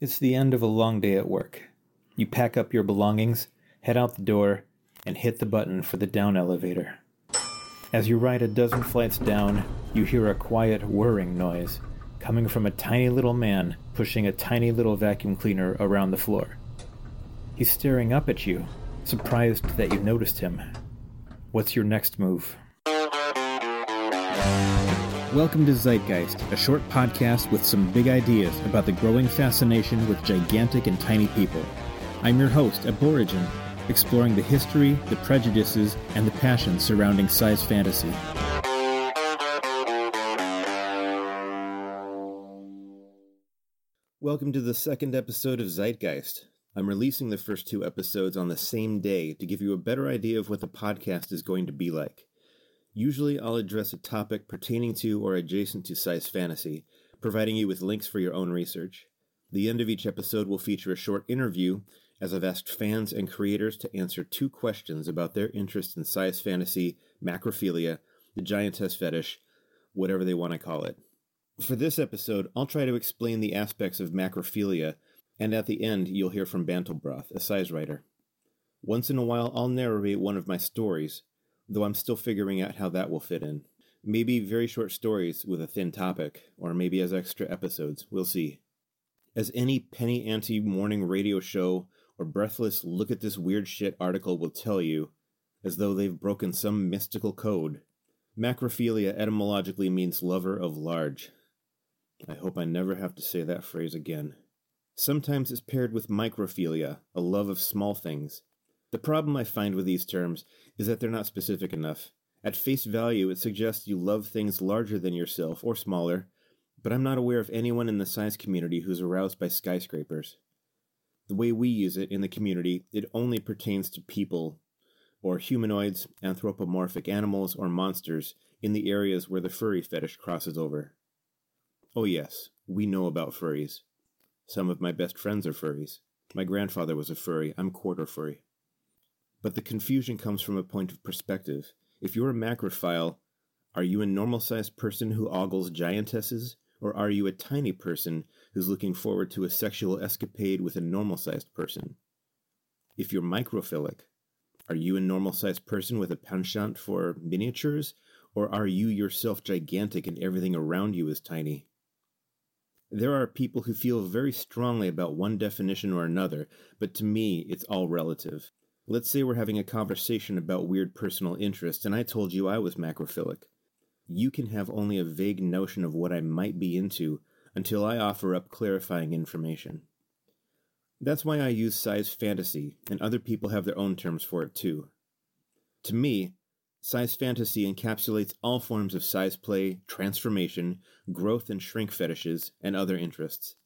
It's the end of a long day at work. You pack up your belongings, head out the door, and hit the button for the down elevator. As you ride a dozen flights down, you hear a quiet whirring noise coming from a tiny little man pushing a tiny little vacuum cleaner around the floor. He's staring up at you, surprised that you noticed him. What's your next move? Welcome to Sizegeist, a short podcast with some big ideas about the growing fascination with gigantic and tiny people. I'm your host, Aborigin, exploring the history, the prejudices, and the passion surrounding size fantasy. Welcome to the second episode of Sizegeist. I'm releasing the first two episodes on the same day to give you a better idea of what the podcast is going to be like. Usually, I'll address a topic pertaining to or adjacent to size fantasy, providing you with links for your own research. The end of each episode will feature a short interview, as I've asked fans and creators to answer two questions about their interest in size fantasy, macrophilia, the giantess fetish, whatever they want to call it. For this episode, I'll try to explain the aspects of macrophilia, and at the end, you'll hear from Bantelbroth, a size writer. Once in a while, I'll narrate one of my stories, though I'm still figuring out how that will fit in. Maybe very short stories with a thin topic, or maybe as extra episodes. We'll see. As any penny ante morning radio show or breathless look at this weird shit article will tell you, as though they've broken some mystical code, macrophilia etymologically means lover of large. I hope I never have to say that phrase again. Sometimes it's paired with microphilia, a love of small things, the problem I find with these terms is that they're not specific enough. At face value, it suggests you love things larger than yourself or smaller, but I'm not aware of anyone in the size community who's aroused by skyscrapers. The way we use it in the community, it only pertains to people, or humanoids, anthropomorphic animals, or monsters in the areas where the furry fetish crosses over. Oh, yes, we know about furries. Some of my best friends are furries. My grandfather was a furry. I'm quarter furry. But the confusion comes from a point of perspective. If you're a macrophile, are you a normal sized person who ogles giantesses, or are you a tiny person who's looking forward to a sexual escapade with a normal sized person? If you're microphilic, are you a normal sized person with a penchant for miniatures, or are you yourself gigantic and everything around you is tiny? There are people who feel very strongly about one definition or another, but to me, it's all relative. Let's say we're having a conversation about weird personal interests, and I told you I was macrophilic. You can have only a vague notion of what I might be into until I offer up clarifying information. That's why I use size fantasy, and other people have their own terms for it too. To me, size fantasy encapsulates all forms of size play, transformation, growth and shrink fetishes, and other interests.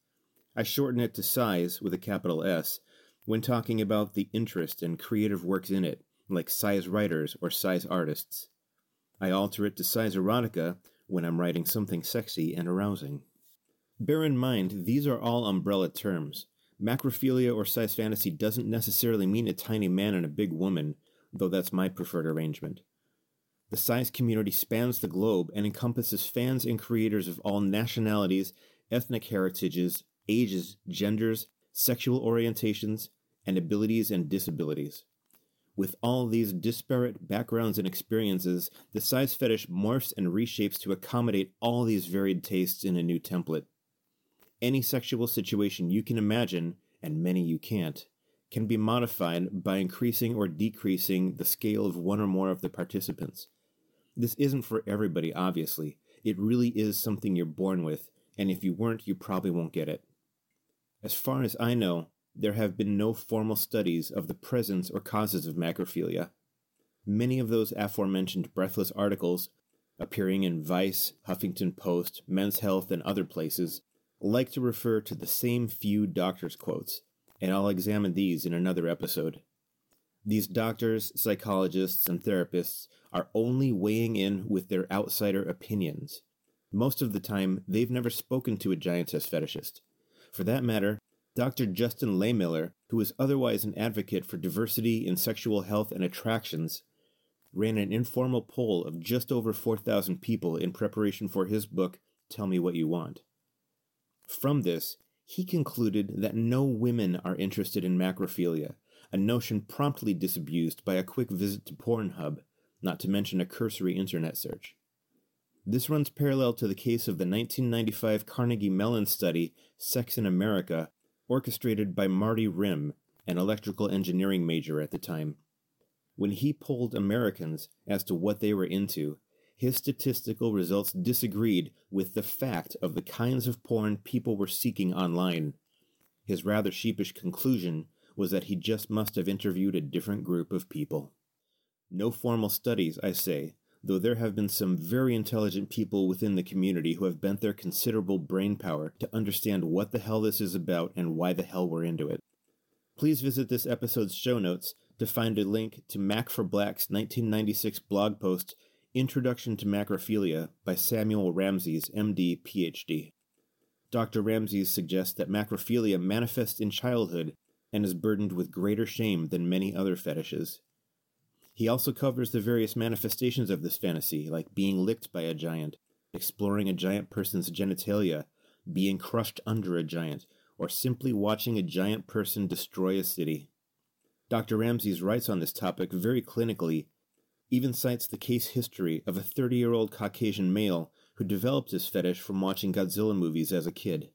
I shorten it to size with a capital S when talking about the interest and creative works in it, like size writers or size artists. I alter it to size erotica when I'm writing something sexy and arousing. Bear in mind, these are all umbrella terms. Macrophilia or size fantasy doesn't necessarily mean a tiny man and a big woman, though that's my preferred arrangement. The size community spans the globe and encompasses fans and creators of all nationalities, ethnic heritages, ages, genders, sexual orientations, and abilities and disabilities. With all these disparate backgrounds and experiences, the size fetish morphs and reshapes to accommodate all these varied tastes in a new template. Any sexual situation you can imagine, and many you can't, can be modified by increasing or decreasing the scale of one or more of the participants. This isn't for everybody, obviously. It really is something you're born with, and if you weren't, you probably won't get it. As far as I know, there have been no formal studies of the presence or causes of macrophilia. Many of those aforementioned breathless articles, appearing in Vice, Huffington Post, Men's Health, and other places, like to refer to the same few doctors' quotes, and I'll examine these in another episode. These doctors, psychologists, and therapists are only weighing in with their outsider opinions. Most of the time, they've never spoken to a giantess fetishist. For that matter, Dr. Justin Lehmiller, who is otherwise an advocate for diversity in sexual health and attractions, ran an informal poll of just over 4,000 people in preparation for his book, Tell Me What You Want. From this, he concluded that no women are interested in macrophilia, a notion promptly disabused by a quick visit to Pornhub, not to mention a cursory internet search. This runs parallel to the case of the 1995 Carnegie Mellon study, Sex in America, orchestrated by Marty Rimm, an electrical engineering major at the time. When he polled Americans as to what they were into, his statistical results disagreed with the fact of the kinds of porn people were seeking online. His rather sheepish conclusion was that he just must have interviewed a different group of people. No formal studies, I say, though there have been some very intelligent people within the community who have bent their considerable brain power to understand what the hell this is about and why the hell we're into it. Please visit this episode's show notes to find a link to Mac for Black's 1996 blog post Introduction to Macrophilia by Samuel Ramses, MD, PhD. Dr. Ramses suggests that macrophilia manifests in childhood and is burdened with greater shame than many other fetishes. He also covers the various manifestations of this fantasy, like being licked by a giant, exploring a giant person's genitalia, being crushed under a giant, or simply watching a giant person destroy a city. Dr. Ramses writes on this topic very clinically, even cites the case history of a 30 year old Caucasian male who developed his fetish from watching Godzilla movies as a kid.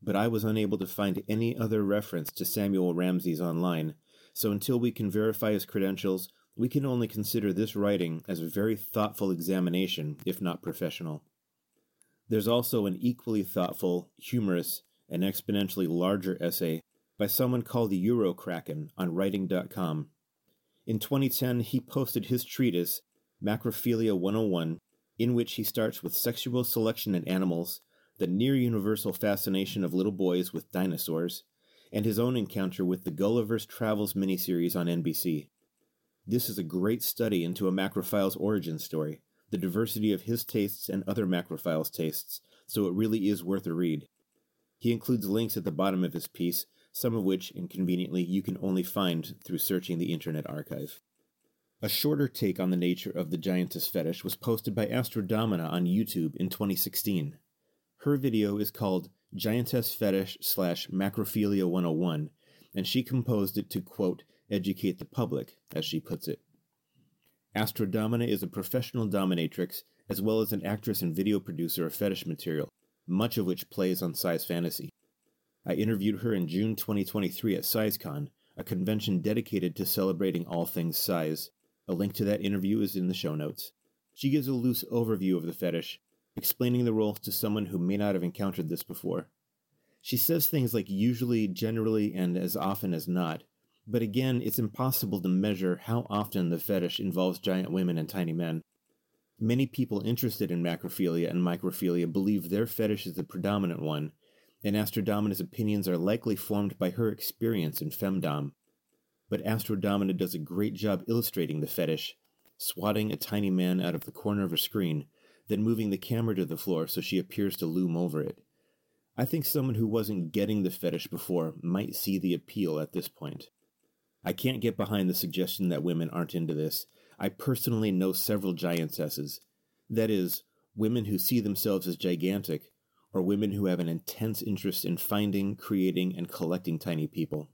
But I was unable to find any other reference to Samuel Ramses online, so until we can verify his credentials, we can only consider this writing as a very thoughtful examination, if not professional. There's also an equally thoughtful, humorous, and exponentially larger essay by someone called the Eurokraken on writing.com. In 2010, he posted his treatise, Macrophilia 101, in which he starts with sexual selection in animals, the near universal fascination of little boys with dinosaurs, and his own encounter with the Gulliver's Travels miniseries on NBC. This is a great study into a macrophile's origin story, the diversity of his tastes and other macrophiles' tastes, so it really is worth a read. He includes links at the bottom of his piece, some of which, inconveniently, you can only find through searching the Internet Archive. A shorter take on the nature of the giantess fetish was posted by Astrodomina on YouTube in 2016. Her video is called Giantess Fetish slash Macrophilia 101, and she composed it to, quote, educate the public, as she puts it. Astrodomina is a professional dominatrix as well as an actress and video producer of fetish material, much of which plays on Size Fantasy. I interviewed her in June 2023 at SizeCon, a convention dedicated to celebrating all things size. A link to that interview is in the show notes. She gives a loose overview of the fetish, explaining the roles to someone who may not have encountered this before. She says things like usually, generally, and as often as not, but again, it's impossible to measure how often the fetish involves giant women and tiny men. Many people interested in macrophilia and microphilia believe their fetish is the predominant one, and Astrodomina's opinions are likely formed by her experience in femdom. But Astrodomina does a great job illustrating the fetish, swatting a tiny man out of the corner of her screen, then moving the camera to the floor so she appears to loom over it. I think someone who wasn't getting the fetish before might see the appeal at this point. I can't get behind the suggestion that women aren't into this. I personally know several giantesses. That is, women who see themselves as gigantic, or women who have an intense interest in finding, creating, and collecting tiny people.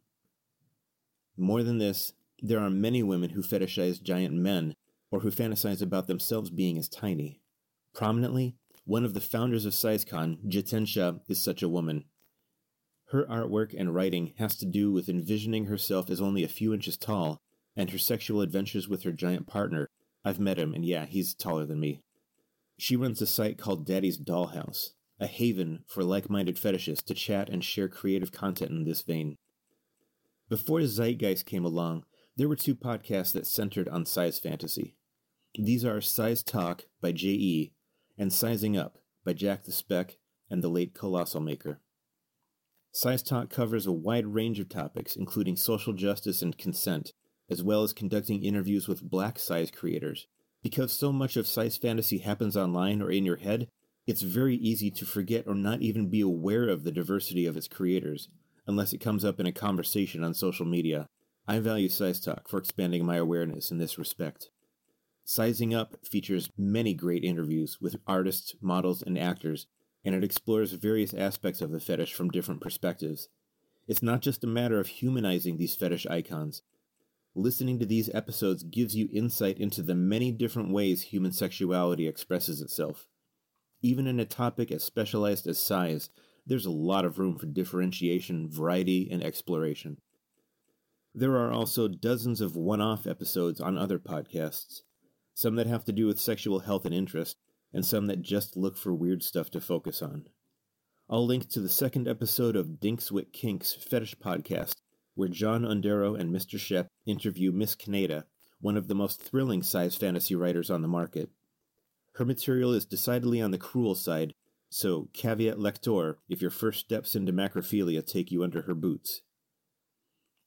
More than this, there are many women who fetishize giant men, or who fantasize about themselves being as tiny. Prominently, one of the founders of SizeCon, Jitensha, is such a woman. Her artwork and writing has to do with envisioning herself as only a few inches tall, and her sexual adventures with her giant partner. I've met him, and yeah, he's taller than me. She runs a site called Daddy's Dollhouse, a haven for like minded fetishists to chat and share creative content in this vein. Before Sizegeist came along, there were two podcasts that centered on size fantasy. These are Size Talk by J.E. and Sizing Up by Jack the Spec and the late Colossal Maker. Size Talk covers a wide range of topics, including social justice and consent, as well as conducting interviews with black size creators. Because so much of size fantasy happens online or in your head, it's very easy to forget or not even be aware of the diversity of its creators, unless it comes up in a conversation on social media. I value Size Talk for expanding my awareness in this respect. Sizing Up features many great interviews with artists, models, and actors and it explores various aspects of the fetish from different perspectives. It's not just a matter of humanizing these fetish icons. Listening to these episodes gives you insight into the many different ways human sexuality expresses itself. Even in a topic as specialized as size, there's a lot of room for differentiation, variety, and exploration. There are also dozens of one off episodes on other podcasts, some that have to do with sexual health and interest, and some that just look for weird stuff to focus on. I'll link to the second episode of Dinkswit Kinks Fetish Podcast, where John Undero and Mr. Shep interview Miss Kaneda, one of the most thrilling size fantasy writers on the market. Her material is decidedly on the cruel side, so caveat lector if your first steps into macrophilia take you under her boots.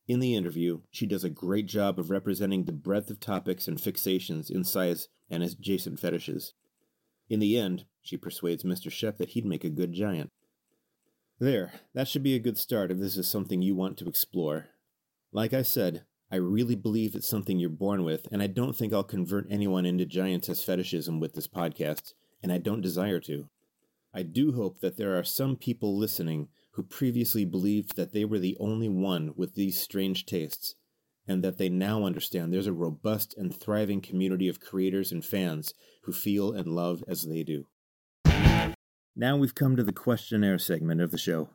In the interview, she does a great job of representing the breadth of topics and fixations in size and adjacent fetishes. In the end, she persuades Mr. Shep that he'd make a good giant. There, that should be a good start if this is something you want to explore. Like I said, I really believe it's something you're born with, and I don't think I'll convert anyone into giantess fetishism with this podcast, and I don't desire to. I do hope that there are some people listening who previously believed that they were the only one with these strange tastes, and that they now understand there's a robust and thriving community of creators and fans who feel and love as they do. Now we've come to the questionnaire segment of the show.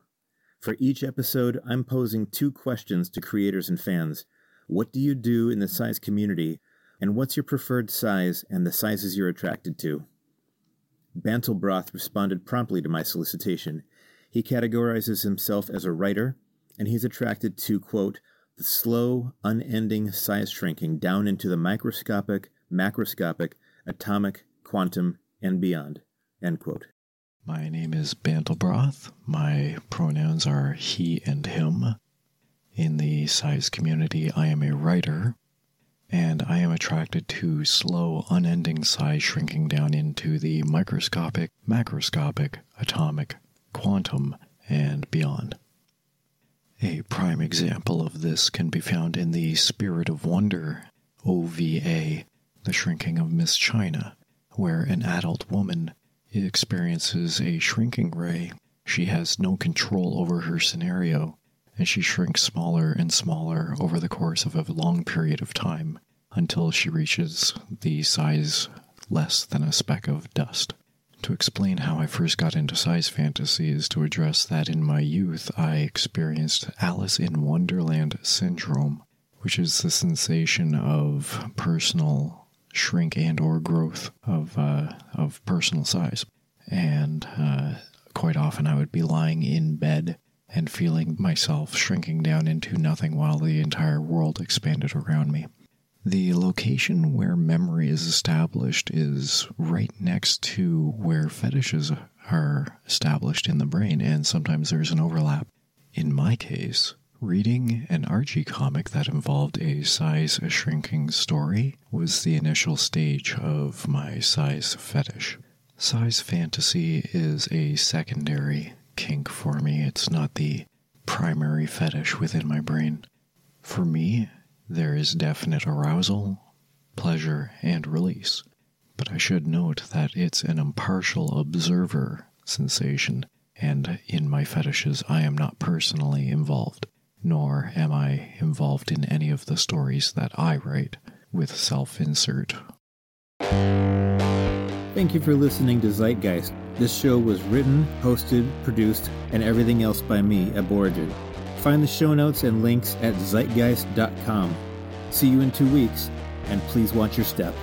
For each episode, I'm posing two questions to creators and fans what do you do in the size community? And what's your preferred size and the sizes you're attracted to? Bantelbroth responded promptly to my solicitation. He categorizes himself as a writer, and he's attracted to, quote, the slow, unending size shrinking down into the microscopic, macroscopic, atomic, quantum, and beyond, end quote. My name is Bantelbroth. My pronouns are he and him. In the size community, I am a writer, and I am attracted to slow, unending size shrinking down into the microscopic, macroscopic, atomic, quantum, and beyond. A prime example of this can be found in the Spirit of Wonder, OVA, The Shrinking of Miss China, where an adult woman experiences a shrinking ray. She has no control over her scenario and she shrinks smaller and smaller over the course of a long period of time until she reaches the size less than a speck of dust. To explain how I first got into size fantasy is to address that in my youth I experienced Alice in Wonderland syndrome, which is the sensation of personal shrink and or growth of uh, of personal size. And uh, quite often I would be lying in bed and feeling myself shrinking down into nothing while the entire world expanded around me. The location where memory is established is right next to where fetishes are established in the brain, and sometimes there's an overlap. In my case, reading an Archie comic that involved a size shrinking story was the initial stage of my size fetish. Size fantasy is a secondary kink for me. It's not the primary fetish within my brain. For me, there is definite arousal, pleasure, and release. But I should note that it's an impartial observer sensation, and in my fetishes, I am not personally involved, nor am I involved in any of the stories that I write with self insert. Thank you for listening to Sizegeist. This show was written, hosted, produced, and everything else by me, Aborigin. Find the show notes and links at sizegeist.com. See you in two weeks, and please watch your step.